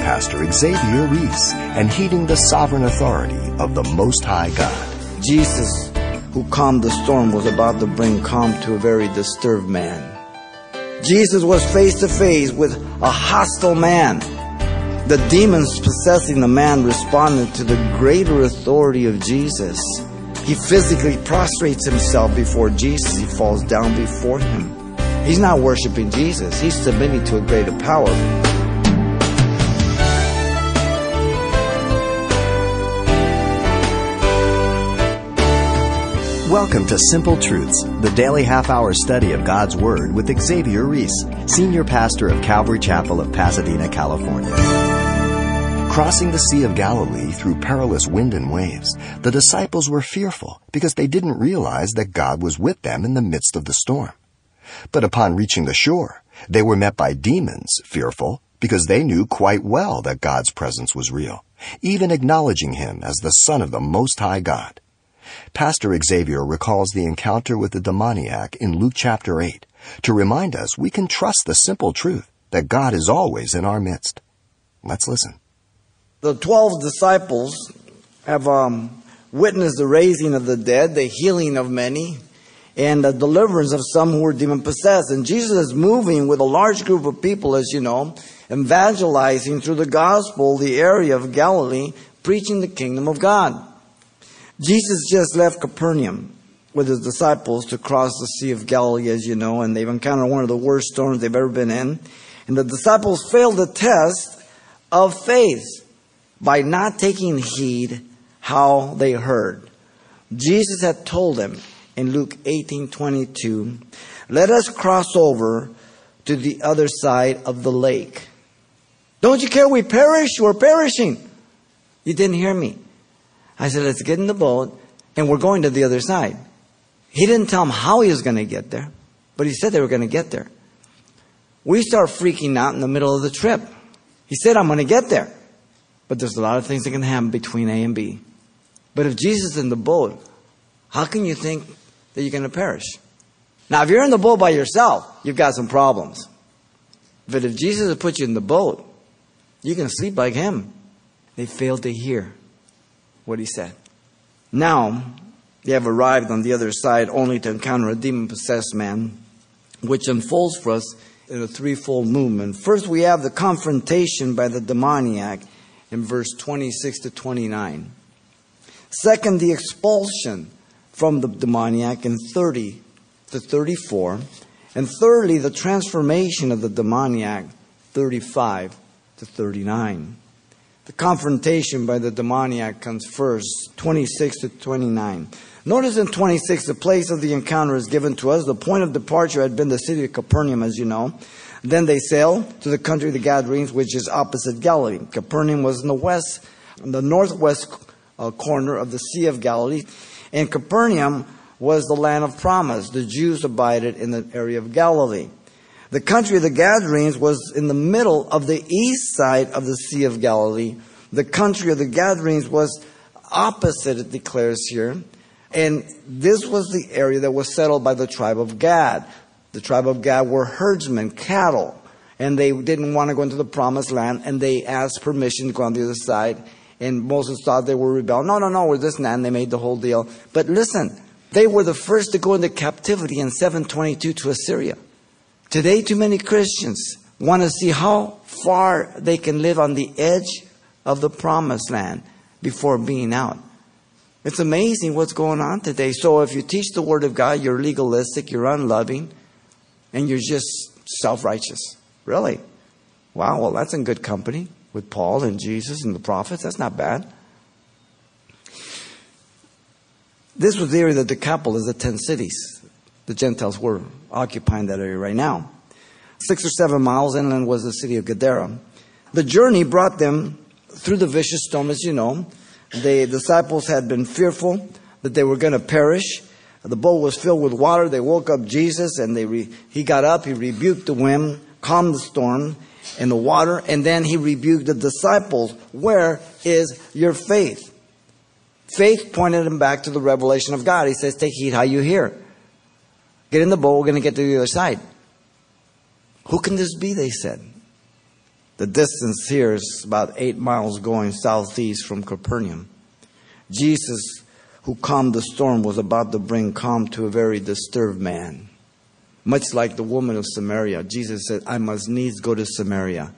Pastor Xavier Reese and heeding the sovereign authority of the Most High God. Jesus, who calmed the storm, was about to bring calm to a very disturbed man. Jesus was face to face with a hostile man. The demons possessing the man responded to the greater authority of Jesus. He physically prostrates himself before Jesus. He falls down before him. He's not worshiping Jesus. He's submitting to a greater power. Welcome to Simple Truths, the daily half hour study of God's Word with Xavier Reese, Senior Pastor of Calvary Chapel of Pasadena, California. Crossing the Sea of Galilee through perilous wind and waves, the disciples were fearful because they didn't realize that God was with them in the midst of the storm. But upon reaching the shore, they were met by demons, fearful because they knew quite well that God's presence was real, even acknowledging him as the Son of the Most High God. Pastor Xavier recalls the encounter with the demoniac in Luke chapter 8 to remind us we can trust the simple truth that God is always in our midst. Let's listen. The twelve disciples have um, witnessed the raising of the dead, the healing of many, and the deliverance of some who were demon possessed. And Jesus is moving with a large group of people, as you know, evangelizing through the gospel the area of Galilee, preaching the kingdom of God. Jesus just left Capernaum with his disciples to cross the Sea of Galilee, as you know, and they've encountered one of the worst storms they've ever been in. And the disciples failed the test of faith by not taking heed how they heard. Jesus had told them in Luke 18:22, "Let us cross over to the other side of the lake." Don't you care we perish? We're perishing. You didn't hear me. I said, let's get in the boat and we're going to the other side. He didn't tell them how he was going to get there, but he said they were going to get there. We start freaking out in the middle of the trip. He said, I'm going to get there. But there's a lot of things that can happen between A and B. But if Jesus is in the boat, how can you think that you're going to perish? Now, if you're in the boat by yourself, you've got some problems. But if Jesus has put you in the boat, you can sleep like him. They failed to hear what he said. Now, they have arrived on the other side only to encounter a demon possessed man, which unfolds for us in a threefold movement. First, we have the confrontation by the demoniac in verse 26 to 29. Second, the expulsion from the demoniac in 30 to 34. And thirdly, the transformation of the demoniac 35 to 39. The confrontation by the demoniac comes first, 26 to 29. Notice in 26, the place of the encounter is given to us. The point of departure had been the city of Capernaum, as you know. Then they sail to the country of the Gadarenes, which is opposite Galilee. Capernaum was in the west, in the northwest uh, corner of the Sea of Galilee. And Capernaum was the land of promise. The Jews abided in the area of Galilee. The country of the Gadarenes was in the middle of the east side of the Sea of Galilee. The country of the Gadarenes was opposite, it declares here. And this was the area that was settled by the tribe of Gad. The tribe of Gad were herdsmen, cattle, and they didn't want to go into the promised land, and they asked permission to go on the other side. And Moses thought they were rebelling. No, no, no, we're this land. They made the whole deal. But listen, they were the first to go into captivity in 722 to Assyria. Today, too many Christians want to see how far they can live on the edge of the promised land before being out. It's amazing what's going on today. So if you teach the Word of God, you're legalistic, you're unloving, and you're just self righteous. Really? Wow, well, that's in good company with Paul and Jesus and the prophets. That's not bad. This was the area that Decapolis the ten cities the Gentiles were occupying that area right now. Six or seven miles inland was the city of Gadara. The journey brought them through the vicious storm, as you know. The disciples had been fearful that they were going to perish. The boat was filled with water. They woke up Jesus and they re- he got up. He rebuked the wind, calmed the storm and the water, and then he rebuked the disciples. Where is your faith? Faith pointed him back to the revelation of God. He says, Take heed how you hear. Get in the boat, we're going to get to the other side. Who can this be? They said. The distance here is about eight miles going southeast from Capernaum. Jesus, who calmed the storm, was about to bring calm to a very disturbed man. Much like the woman of Samaria, Jesus said, I must needs go to Samaria.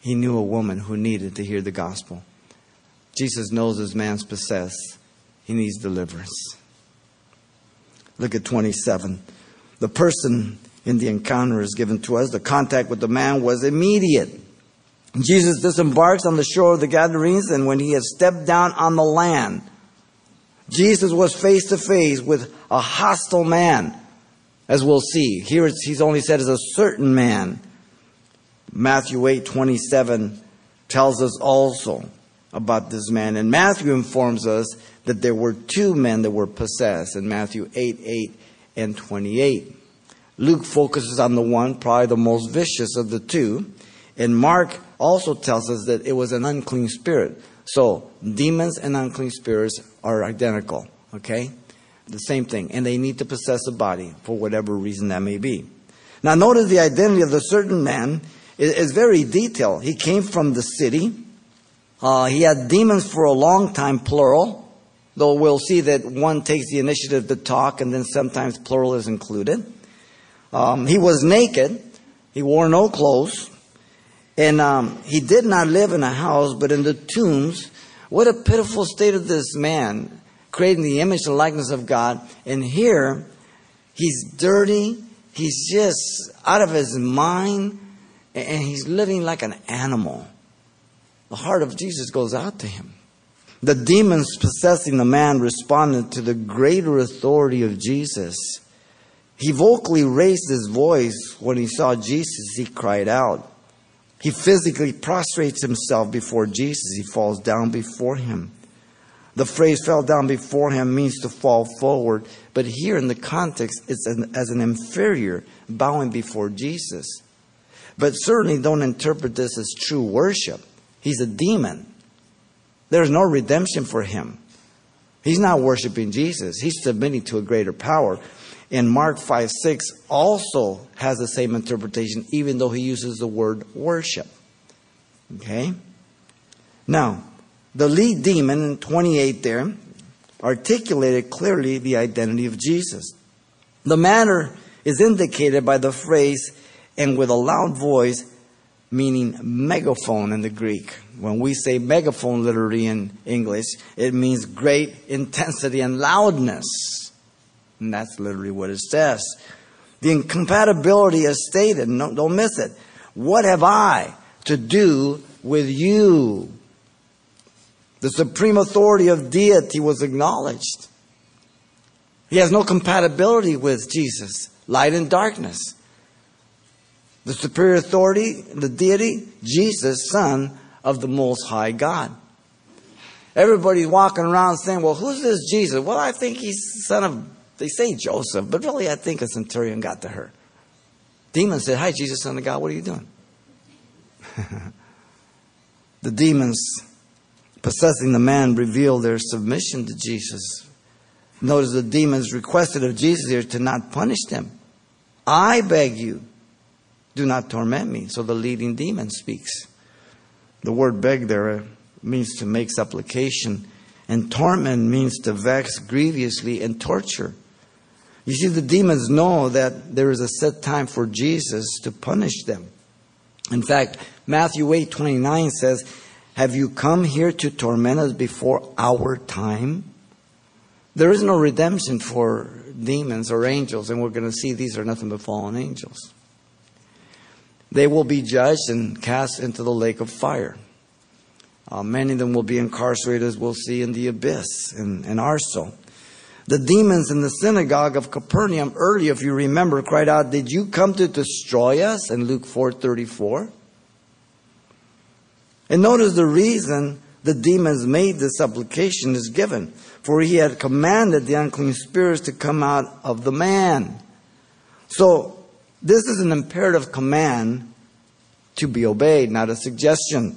He knew a woman who needed to hear the gospel. Jesus knows this man's possessed. He needs deliverance. Look at 27. The person in the encounter is given to us. The contact with the man was immediate. Jesus disembarks on the shore of the Gadarenes, and when he had stepped down on the land, Jesus was face to face with a hostile man, as we'll see. Here he's only said as a certain man. Matthew 8 27 tells us also about this man. And Matthew informs us that there were two men that were possessed in Matthew 8 8 and 28. Luke focuses on the one, probably the most vicious of the two. And Mark also tells us that it was an unclean spirit. So demons and unclean spirits are identical, okay? The same thing. And they need to possess a body for whatever reason that may be. Now notice the identity of the certain man is, very detailed. He came from the city. Uh, he had demons for a long time, plural. Though we'll see that one takes the initiative to talk and then sometimes plural is included. Um, he was naked. He wore no clothes. And um, he did not live in a house, but in the tombs. What a pitiful state of this man, creating the image and likeness of God. And here, he's dirty. He's just out of his mind. And he's living like an animal. The heart of Jesus goes out to him. The demons possessing the man responded to the greater authority of Jesus. He vocally raised his voice when he saw Jesus. He cried out. He physically prostrates himself before Jesus. He falls down before him. The phrase fell down before him means to fall forward, but here in the context, it's an, as an inferior bowing before Jesus. But certainly don't interpret this as true worship. He's a demon. There's no redemption for him. He's not worshiping Jesus, he's submitting to a greater power. And Mark 5 6 also has the same interpretation, even though he uses the word worship. Okay? Now, the lead demon in 28 there articulated clearly the identity of Jesus. The manner is indicated by the phrase, and with a loud voice, meaning megaphone in the Greek. When we say megaphone literally in English, it means great intensity and loudness. And that's literally what it says. The incompatibility is stated. No, don't miss it. What have I to do with you? The supreme authority of deity was acknowledged. He has no compatibility with Jesus, light and darkness. The superior authority, the deity, Jesus, Son of the Most High God. Everybody's walking around saying, well, who's this Jesus? Well, I think he's the son of, they say Joseph, but really I think a centurion got to her. Demon said, Hi, Jesus, son of God, what are you doing? the demons possessing the man reveal their submission to Jesus. Notice the demons requested of Jesus here to not punish them. I beg you, do not torment me. So the leading demon speaks. The word beg there means to make supplication, and torment means to vex grievously and torture. You see, the demons know that there is a set time for Jesus to punish them. In fact, Matthew 8 29 says, Have you come here to torment us before our time? There is no redemption for demons or angels, and we're going to see these are nothing but fallen angels. They will be judged and cast into the lake of fire. Uh, many of them will be incarcerated, as we'll see in the abyss and, and Arso. The demons in the synagogue of Capernaum earlier, if you remember, cried out, Did you come to destroy us? in Luke 4.34. And notice the reason the demons made this supplication is given. For he had commanded the unclean spirits to come out of the man. So this is an imperative command to be obeyed, not a suggestion.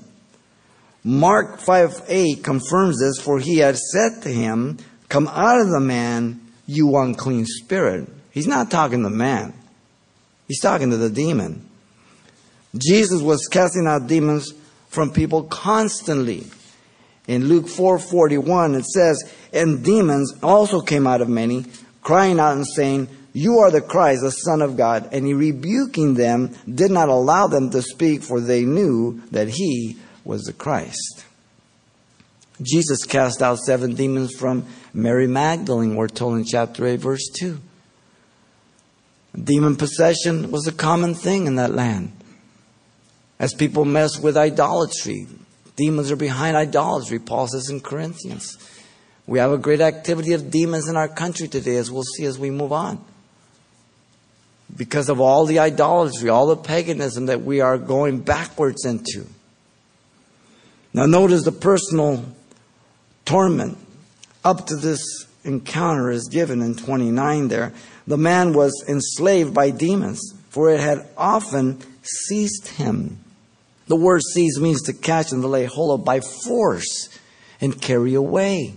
Mark 5 8 confirms this, for he had said to him, Come out of the man, you unclean spirit. He's not talking to the man, he's talking to the demon. Jesus was casting out demons from people constantly. In Luke 4:41 it says, "And demons also came out of many, crying out and saying, you are the Christ, the Son of God. And he rebuking them did not allow them to speak, for they knew that he was the Christ. Jesus cast out seven demons from Mary Magdalene, we're told in chapter 8, verse 2. Demon possession was a common thing in that land. As people mess with idolatry, demons are behind idolatry, Paul says in Corinthians. We have a great activity of demons in our country today, as we'll see as we move on. Because of all the idolatry, all the paganism that we are going backwards into. Now, notice the personal torment up to this encounter is given in 29 there. The man was enslaved by demons, for it had often seized him. The word seize means to catch and to lay hold of by force and carry away.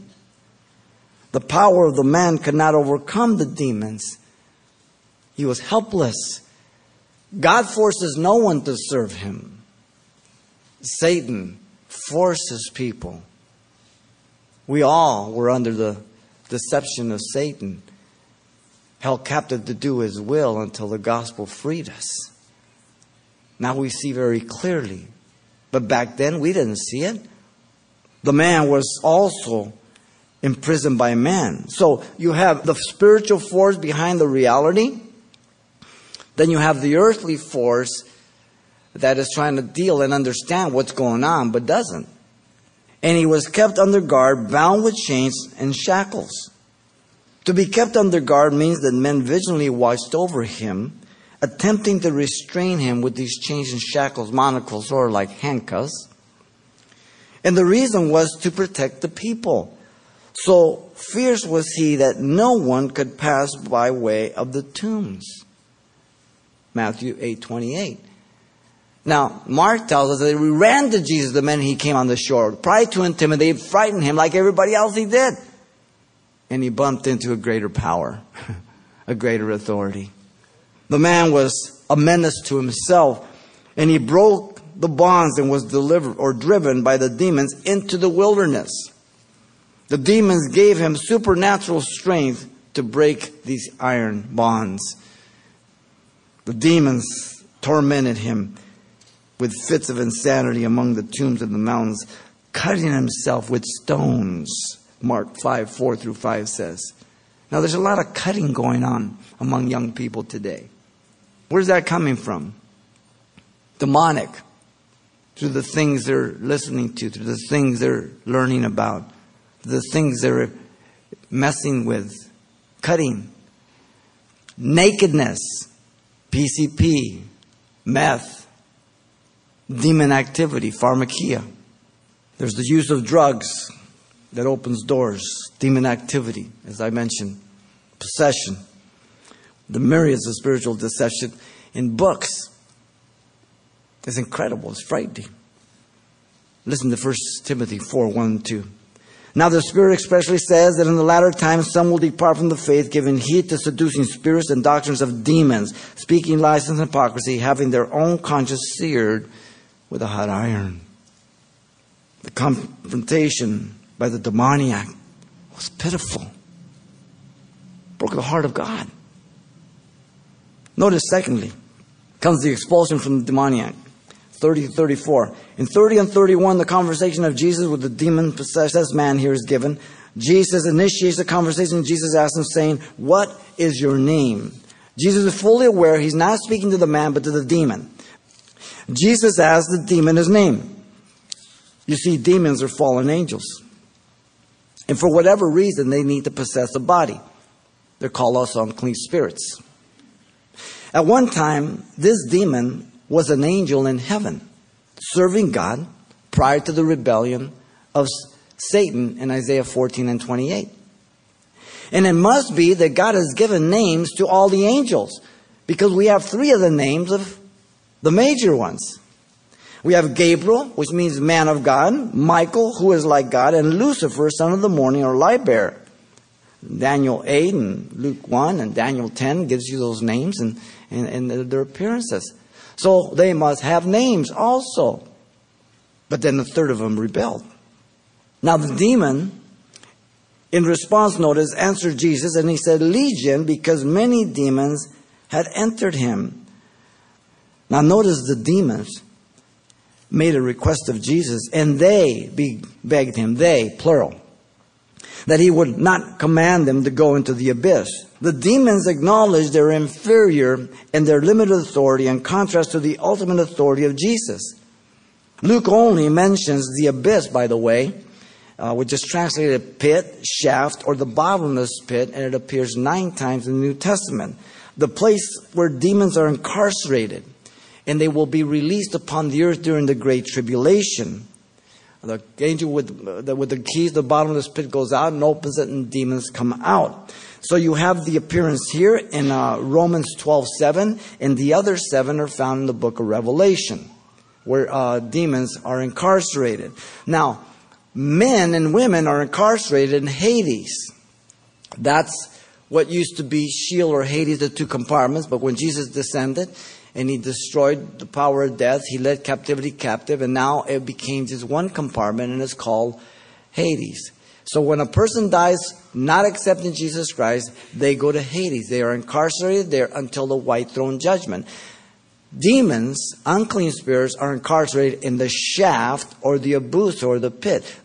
The power of the man could not overcome the demons. He was helpless. God forces no one to serve him. Satan forces people. We all were under the deception of Satan, held captive to do his will until the gospel freed us. Now we see very clearly. But back then we didn't see it. The man was also imprisoned by man. So you have the spiritual force behind the reality. Then you have the earthly force that is trying to deal and understand what's going on, but doesn't. And he was kept under guard, bound with chains and shackles. To be kept under guard means that men vigilantly watched over him, attempting to restrain him with these chains and shackles, manacles, or like handcuffs. And the reason was to protect the people. So fierce was he that no one could pass by way of the tombs. Matthew 8 28. Now, Mark tells us that we ran to Jesus the minute he came on the shore, tried to intimidate, frighten him like everybody else he did. And he bumped into a greater power, a greater authority. The man was a menace to himself, and he broke the bonds and was delivered or driven by the demons into the wilderness. The demons gave him supernatural strength to break these iron bonds. The demons tormented him with fits of insanity among the tombs of the mountains, cutting himself with stones. Mark 5 4 through 5 says. Now, there's a lot of cutting going on among young people today. Where's that coming from? Demonic. Through the things they're listening to, through the things they're learning about, the things they're messing with, cutting. Nakedness, PCP, meth, demon activity, pharmakeia. There's the use of drugs that opens doors, demon activity, as I mentioned, possession, the myriads of spiritual deception in books. It's incredible, it's frightening. Listen to 1 Timothy 4 1 2. Now the Spirit expressly says that in the latter times some will depart from the faith, giving heed to seducing spirits and doctrines of demons, speaking lies and hypocrisy, having their own conscience seared with a hot iron. The confrontation by the demoniac was pitiful. Broke the heart of God. Notice, secondly, comes the expulsion from the demoniac. 30 to 34. In 30 and 31, the conversation of Jesus with the demon possessed man here is given. Jesus initiates the conversation. Jesus asks him, saying, What is your name? Jesus is fully aware he's not speaking to the man, but to the demon. Jesus asks the demon his name. You see, demons are fallen angels. And for whatever reason, they need to possess a body. They're called also unclean spirits. At one time, this demon was an angel in heaven, serving God prior to the rebellion of Satan in Isaiah 14 and 28. And it must be that God has given names to all the angels because we have three of the names of the major ones. We have Gabriel, which means man of God, Michael, who is like God, and Lucifer, son of the morning, or light bearer. Daniel 8 and Luke 1 and Daniel 10 gives you those names and, and, and their appearances. So they must have names also. But then a third of them rebelled. Now the demon, in response, notice, answered Jesus and he said, Legion, because many demons had entered him. Now notice the demons made a request of Jesus and they begged him, they, plural, that he would not command them to go into the abyss. The demons acknowledge their inferior and their limited authority in contrast to the ultimate authority of Jesus. Luke only mentions the abyss, by the way, uh, which is translated pit, shaft, or the bottomless pit, and it appears nine times in the New Testament. The place where demons are incarcerated, and they will be released upon the earth during the Great Tribulation. The angel with the, with the keys, the bottomless pit goes out and opens it, and demons come out. So you have the appearance here in uh, Romans 12 7, and the other seven are found in the book of Revelation, where uh, demons are incarcerated. Now, men and women are incarcerated in Hades. That's what used to be Sheol or Hades, the two compartments, but when Jesus descended, and he destroyed the power of death. He led captivity captive, and now it became just one compartment, and it's called Hades. So when a person dies not accepting Jesus Christ, they go to Hades. They are incarcerated there until the white throne judgment. Demons, unclean spirits, are incarcerated in the shaft or the abyss or the pit.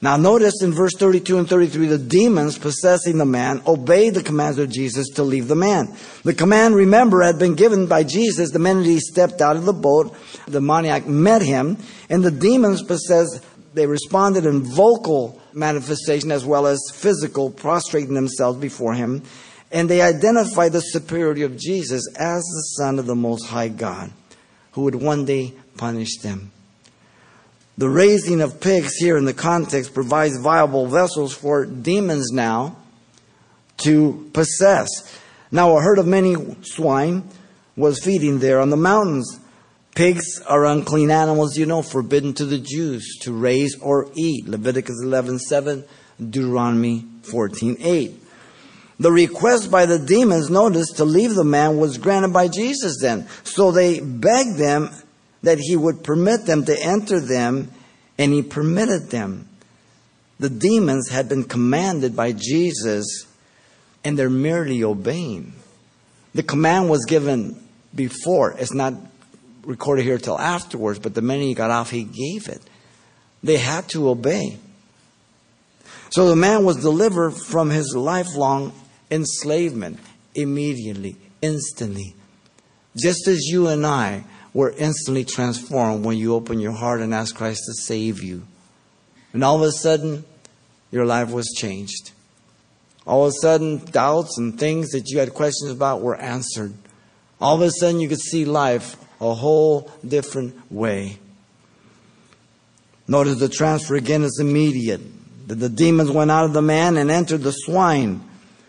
Now, notice in verse 32 and 33, the demons possessing the man obeyed the commands of Jesus to leave the man. The command, remember, had been given by Jesus the minute he stepped out of the boat. The maniac met him, and the demons possessed, they responded in vocal manifestation as well as physical, prostrating themselves before him. And they identify the superiority of Jesus as the Son of the Most High God, who would one day punish them. The raising of pigs here in the context provides viable vessels for demons now to possess. Now, a herd of many swine was feeding there on the mountains. Pigs are unclean animals, you know, forbidden to the Jews to raise or eat. Leviticus 11:7, Deuteronomy 14:8. The request by the demons, notice, to leave the man was granted by Jesus then. So they begged them that he would permit them to enter them, and he permitted them. The demons had been commanded by Jesus, and they're merely obeying. The command was given before. It's not recorded here till afterwards, but the minute he got off, he gave it. They had to obey. So the man was delivered from his lifelong enslavement immediately, instantly. Just as you and I were instantly transformed when you open your heart and ask Christ to save you. And all of a sudden, your life was changed. All of a sudden, doubts and things that you had questions about were answered. All of a sudden, you could see life a whole different way. Notice the transfer again is immediate. That the demons went out of the man and entered the swine.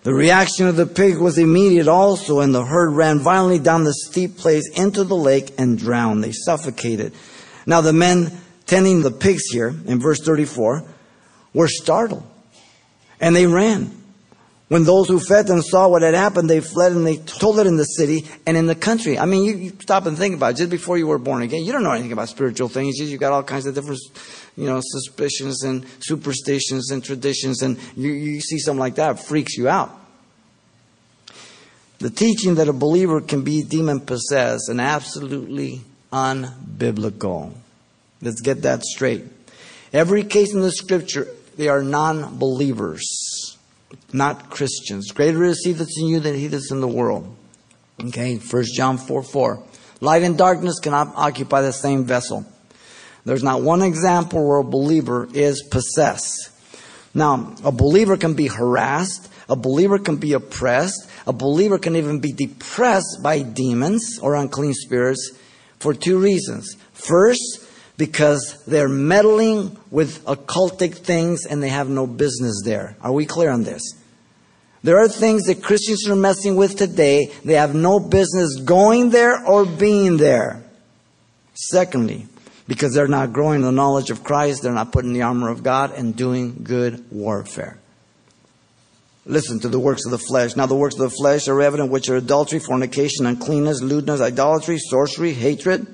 The reaction of the pig was immediate also, and the herd ran violently down the steep place into the lake and drowned. They suffocated. Now, the men tending the pigs here, in verse 34, were startled, and they ran. When those who fed them saw what had happened, they fled and they told it in the city and in the country. I mean, you, you, stop and think about it. Just before you were born again, you don't know anything about spiritual things. You got all kinds of different, you know, suspicions and superstitions and traditions, and you, you see something like that, freaks you out. The teaching that a believer can be demon possessed and absolutely unbiblical. Let's get that straight. Every case in the scripture, they are non believers, not Christians. Greater is he that's in you than he that's in the world. Okay, 1 John 4 4. Light and darkness cannot occupy the same vessel. There's not one example where a believer is possessed. Now, a believer can be harassed, a believer can be oppressed, a believer can even be depressed by demons or unclean spirits for two reasons. First, because they're meddling with occultic things and they have no business there. Are we clear on this? There are things that Christians are messing with today. They have no business going there or being there. Secondly, because they're not growing the knowledge of Christ, they're not putting the armor of God and doing good warfare. Listen to the works of the flesh. Now the works of the flesh are evident, which are adultery, fornication, uncleanness, lewdness, idolatry, sorcery, hatred,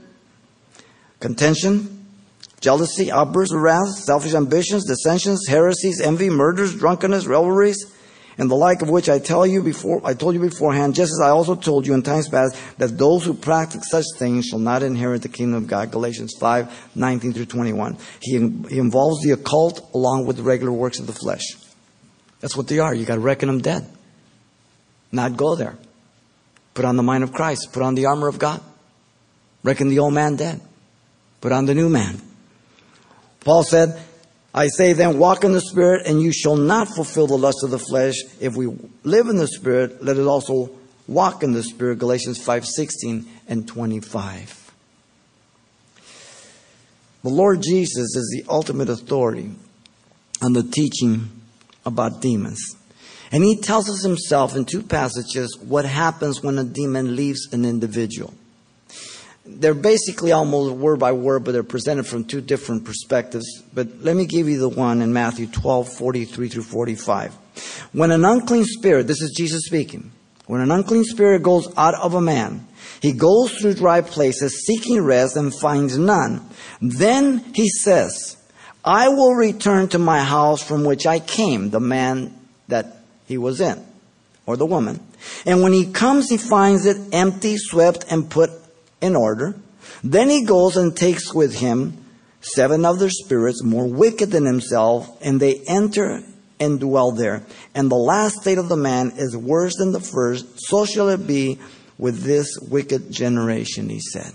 contention, jealousy, outbursts of wrath, selfish ambitions, dissensions, heresies, envy, murders, drunkenness, revelries, and the like of which I tell you before I told you beforehand, just as I also told you in times past, that those who practice such things shall not inherit the kingdom of God. Galatians 5, 19 through 21. He, he involves the occult along with the regular works of the flesh. That's what they are. You gotta reckon them dead. Not go there. Put on the mind of Christ. Put on the armor of God. Reckon the old man dead. Put on the new man. Paul said, I say then, walk in the Spirit, and you shall not fulfill the lust of the flesh. If we live in the Spirit, let us also walk in the Spirit. Galatians 5 16 and 25. The Lord Jesus is the ultimate authority on the teaching about demons. And he tells us himself in two passages what happens when a demon leaves an individual they're basically almost word by word, but they're presented from two different perspectives. But let me give you the one in Matthew 12, 43 through 45. When an unclean spirit, this is Jesus speaking, when an unclean spirit goes out of a man, he goes through dry places seeking rest and finds none. Then he says, I will return to my house from which I came, the man that he was in, or the woman. And when he comes, he finds it empty, swept, and put in order. Then he goes and takes with him seven other spirits more wicked than himself, and they enter and dwell there. And the last state of the man is worse than the first. So shall it be with this wicked generation, he said.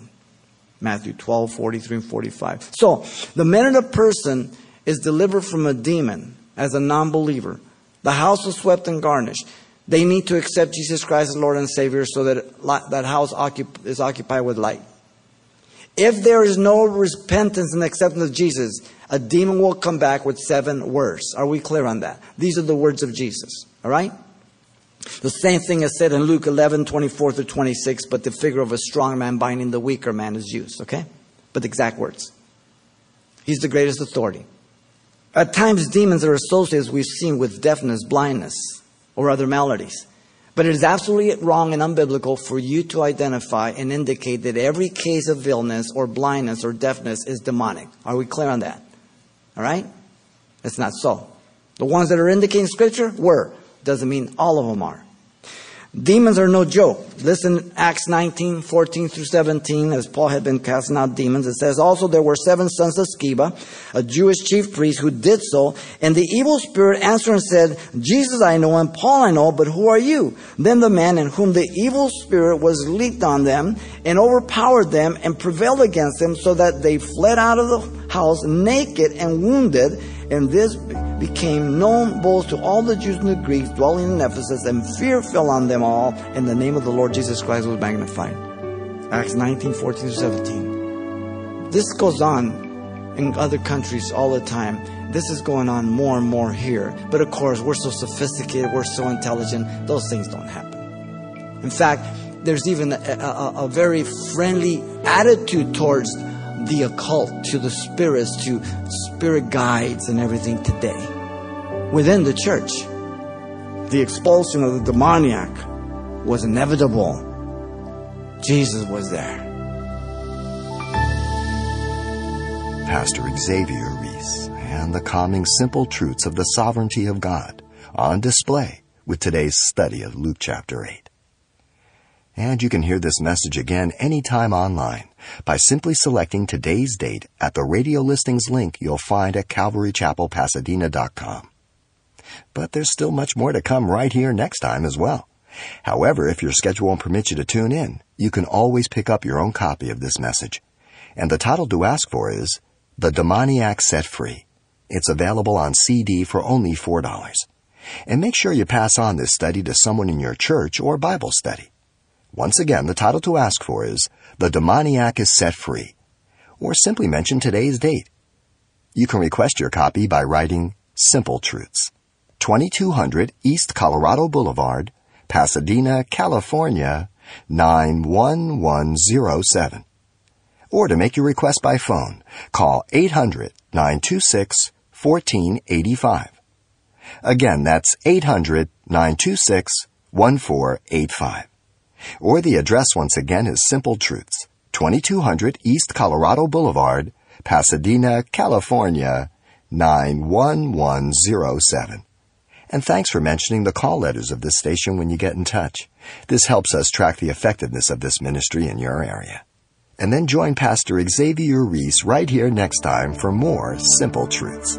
Matthew 12, 43 and 45. So, the minute a person is delivered from a demon as a non believer, the house is swept and garnished. They need to accept Jesus Christ as Lord and Savior so that that house is occupied with light. If there is no repentance and acceptance of Jesus, a demon will come back with seven words. Are we clear on that? These are the words of Jesus. All right? The same thing is said in Luke 11, 24 to 26, but the figure of a strong man binding the weaker man is used. Okay? But the exact words. He's the greatest authority. At times, demons are associated, as we've seen, with deafness, blindness, or other maladies. But it is absolutely wrong and unbiblical for you to identify and indicate that every case of illness or blindness or deafness is demonic. Are we clear on that? All right? It's not so. The ones that are indicated in Scripture were. Doesn't mean all of them are. Demons are no joke. Listen, Acts 19, 14 through 17, as Paul had been casting out demons. It says, Also there were seven sons of Sceva, a Jewish chief priest, who did so. And the evil spirit answered and said, Jesus I know, and Paul I know, but who are you? Then the man in whom the evil spirit was leaped on them, and overpowered them, and prevailed against them, so that they fled out of the house naked and wounded. And this became known both to all the Jews and the Greeks dwelling in Ephesus, and fear fell on them all, and the name of the Lord Jesus Christ was magnified. Acts 19, 14 17. This goes on in other countries all the time. This is going on more and more here. But of course, we're so sophisticated, we're so intelligent, those things don't happen. In fact, there's even a, a, a very friendly attitude towards the occult, to the spirits, to spirit guides and everything today. Within the church, the expulsion of the demoniac was inevitable. Jesus was there. Pastor Xavier Reese and the calming simple truths of the sovereignty of God on display with today's study of Luke chapter 8. And you can hear this message again anytime online by simply selecting today's date at the radio listings link you'll find at calvarychapelpasadena.com. But there's still much more to come right here next time as well. However, if your schedule won't permit you to tune in, you can always pick up your own copy of this message. And the title to ask for is The Demoniac Set Free. It's available on CD for only $4. And make sure you pass on this study to someone in your church or Bible study. Once again, the title to ask for is The Demoniac is Set Free, or simply mention today's date. You can request your copy by writing Simple Truths, 2200 East Colorado Boulevard, Pasadena, California, 91107. Or to make your request by phone, call 800 926 1485. Again, that's 800 926 1485. Or the address once again is Simple Truths, 2200 East Colorado Boulevard, Pasadena, California, 91107. And thanks for mentioning the call letters of this station when you get in touch. This helps us track the effectiveness of this ministry in your area. And then join Pastor Xavier Reese right here next time for more Simple Truths.